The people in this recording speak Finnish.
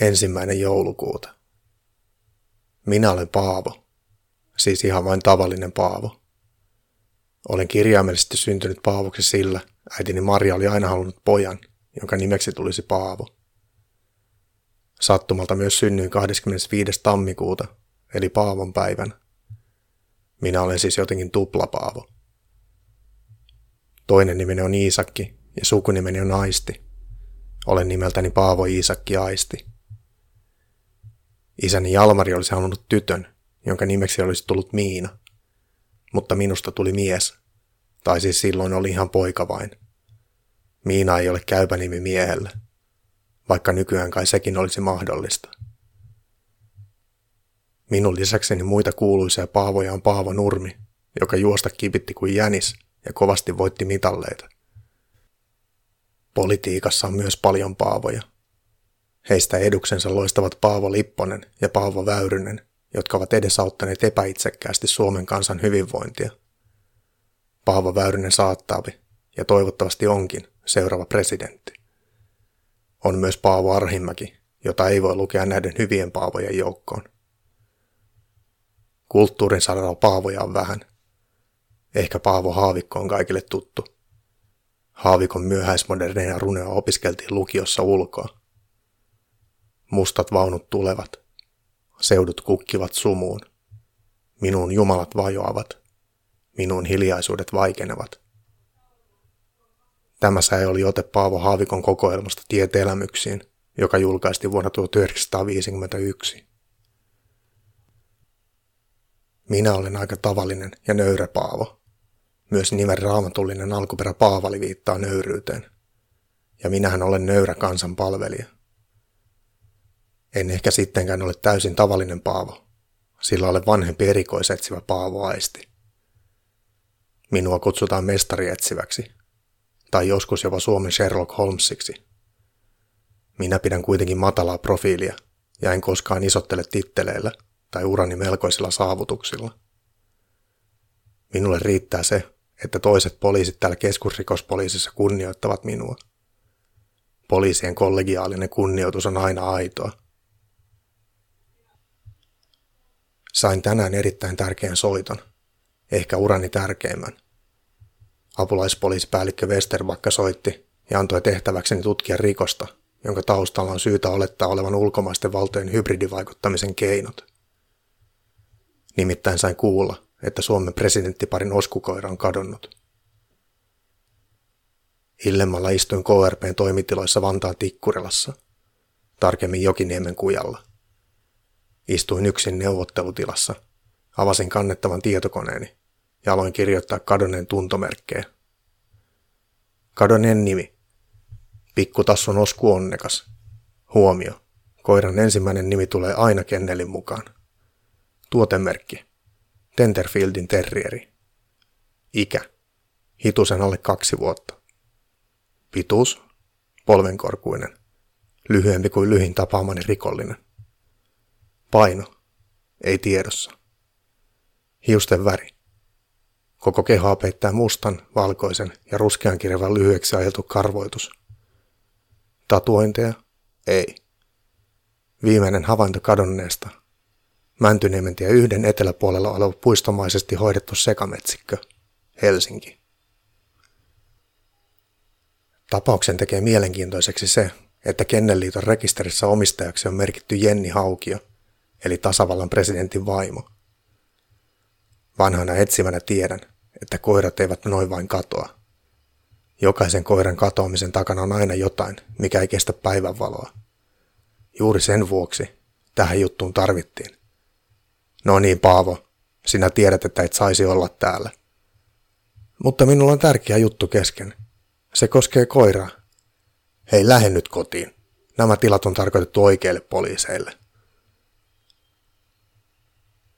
Ensimmäinen joulukuuta. Minä olen Paavo, siis ihan vain tavallinen Paavo. Olen kirjaimellisesti syntynyt Paavoksi sillä, äitini Maria oli aina halunnut pojan, jonka nimeksi tulisi Paavo. Sattumalta myös synnyin 25. tammikuuta, eli Paavon päivän. Minä olen siis jotenkin tuplapaavo. Toinen nimeni on Iisakki ja sukunimeni on Aisti. Olen nimeltäni Paavo Iisakki Aisti. Isäni Jalmari olisi halunnut tytön, jonka nimeksi olisi tullut Miina. Mutta minusta tuli mies. Tai siis silloin oli ihan poika vain. Miina ei ole käypä nimi miehelle. Vaikka nykyään kai sekin olisi mahdollista. Minun lisäkseni muita kuuluisia paavoja on Paavo Nurmi, joka juosta kipitti kuin jänis ja kovasti voitti mitalleita. Politiikassa on myös paljon paavoja. Heistä eduksensa loistavat Paavo Lipponen ja Paavo Väyrynen, jotka ovat edesauttaneet epäitsekkäästi Suomen kansan hyvinvointia. Paavo Väyrynen saattaavi, ja toivottavasti onkin, seuraava presidentti. On myös Paavo Arhimäki, jota ei voi lukea näiden hyvien paavojen joukkoon. Kulttuurin saralla paavoja on vähän. Ehkä Paavo Haavikko on kaikille tuttu. Haavikon myöhäismoderneja runeja opiskeltiin lukiossa ulkoa. Mustat vaunut tulevat. Seudut kukkivat sumuun. Minuun jumalat vajoavat. Minuun hiljaisuudet vaikenevat. Tämä säe oli ote Paavo Haavikon kokoelmasta Tieteelämyksiin, joka julkaistiin vuonna 1951. Minä olen aika tavallinen ja nöyrä Paavo. Myös nimen raamatullinen alkuperä Paavali viittaa nöyryyteen. Ja minähän olen nöyrä kansan palvelija. En ehkä sittenkään ole täysin tavallinen Paavo, sillä olen vanhempi erikoisetsivä Paavo Aisti. Minua kutsutaan mestarietsiväksi, tai joskus jopa Suomen Sherlock Holmesiksi. Minä pidän kuitenkin matalaa profiilia ja en koskaan isottele titteleillä tai urani melkoisilla saavutuksilla. Minulle riittää se, että toiset poliisit täällä keskusrikospoliisissa kunnioittavat minua. Poliisien kollegiaalinen kunnioitus on aina aitoa. Sain tänään erittäin tärkeän soiton, ehkä urani tärkeimmän. Apulaispoliisipäällikkö Westerbakka soitti ja antoi tehtäväkseni tutkia rikosta, jonka taustalla on syytä olettaa olevan ulkomaisten valtojen hybridivaikuttamisen keinot. Nimittäin sain kuulla, että Suomen presidenttiparin oskukoira on kadonnut. Illemmalla istuin KRPn toimitiloissa Vantaan Tikkurilassa, tarkemmin Jokiniemen kujalla. Istuin yksin neuvottelutilassa, avasin kannettavan tietokoneeni ja aloin kirjoittaa kadonneen tuntomerkkejä. Kadonneen nimi. Pikkutassun osku onnekas. Huomio. Koiran ensimmäinen nimi tulee aina kennelin mukaan. Tuotemerkki. Tenterfieldin terrieri. Ikä. Hitusen alle kaksi vuotta. Pituus. Polvenkorkuinen. Lyhyempi kuin lyhin tapaamani rikollinen. Paino. Ei tiedossa. Hiusten väri. Koko kehoa peittää mustan, valkoisen ja ruskean kirjavan lyhyeksi ajeltu karvoitus. Tatuointeja? Ei. Viimeinen havainto kadonneesta. Mäntyniementie yhden eteläpuolella oleva puistomaisesti hoidettu sekametsikkö. Helsinki. Tapauksen tekee mielenkiintoiseksi se, että Kennelliiton rekisterissä omistajaksi on merkitty Jenni Haukio – eli tasavallan presidentin vaimo. Vanhana etsivänä tiedän, että koirat eivät noin vain katoa. Jokaisen koiran katoamisen takana on aina jotain, mikä ei kestä päivänvaloa. Juuri sen vuoksi tähän juttuun tarvittiin. No niin, Paavo, sinä tiedät, että et saisi olla täällä. Mutta minulla on tärkeä juttu kesken. Se koskee koiraa. Hei, lähde nyt kotiin. Nämä tilat on tarkoitettu oikeille poliiseille.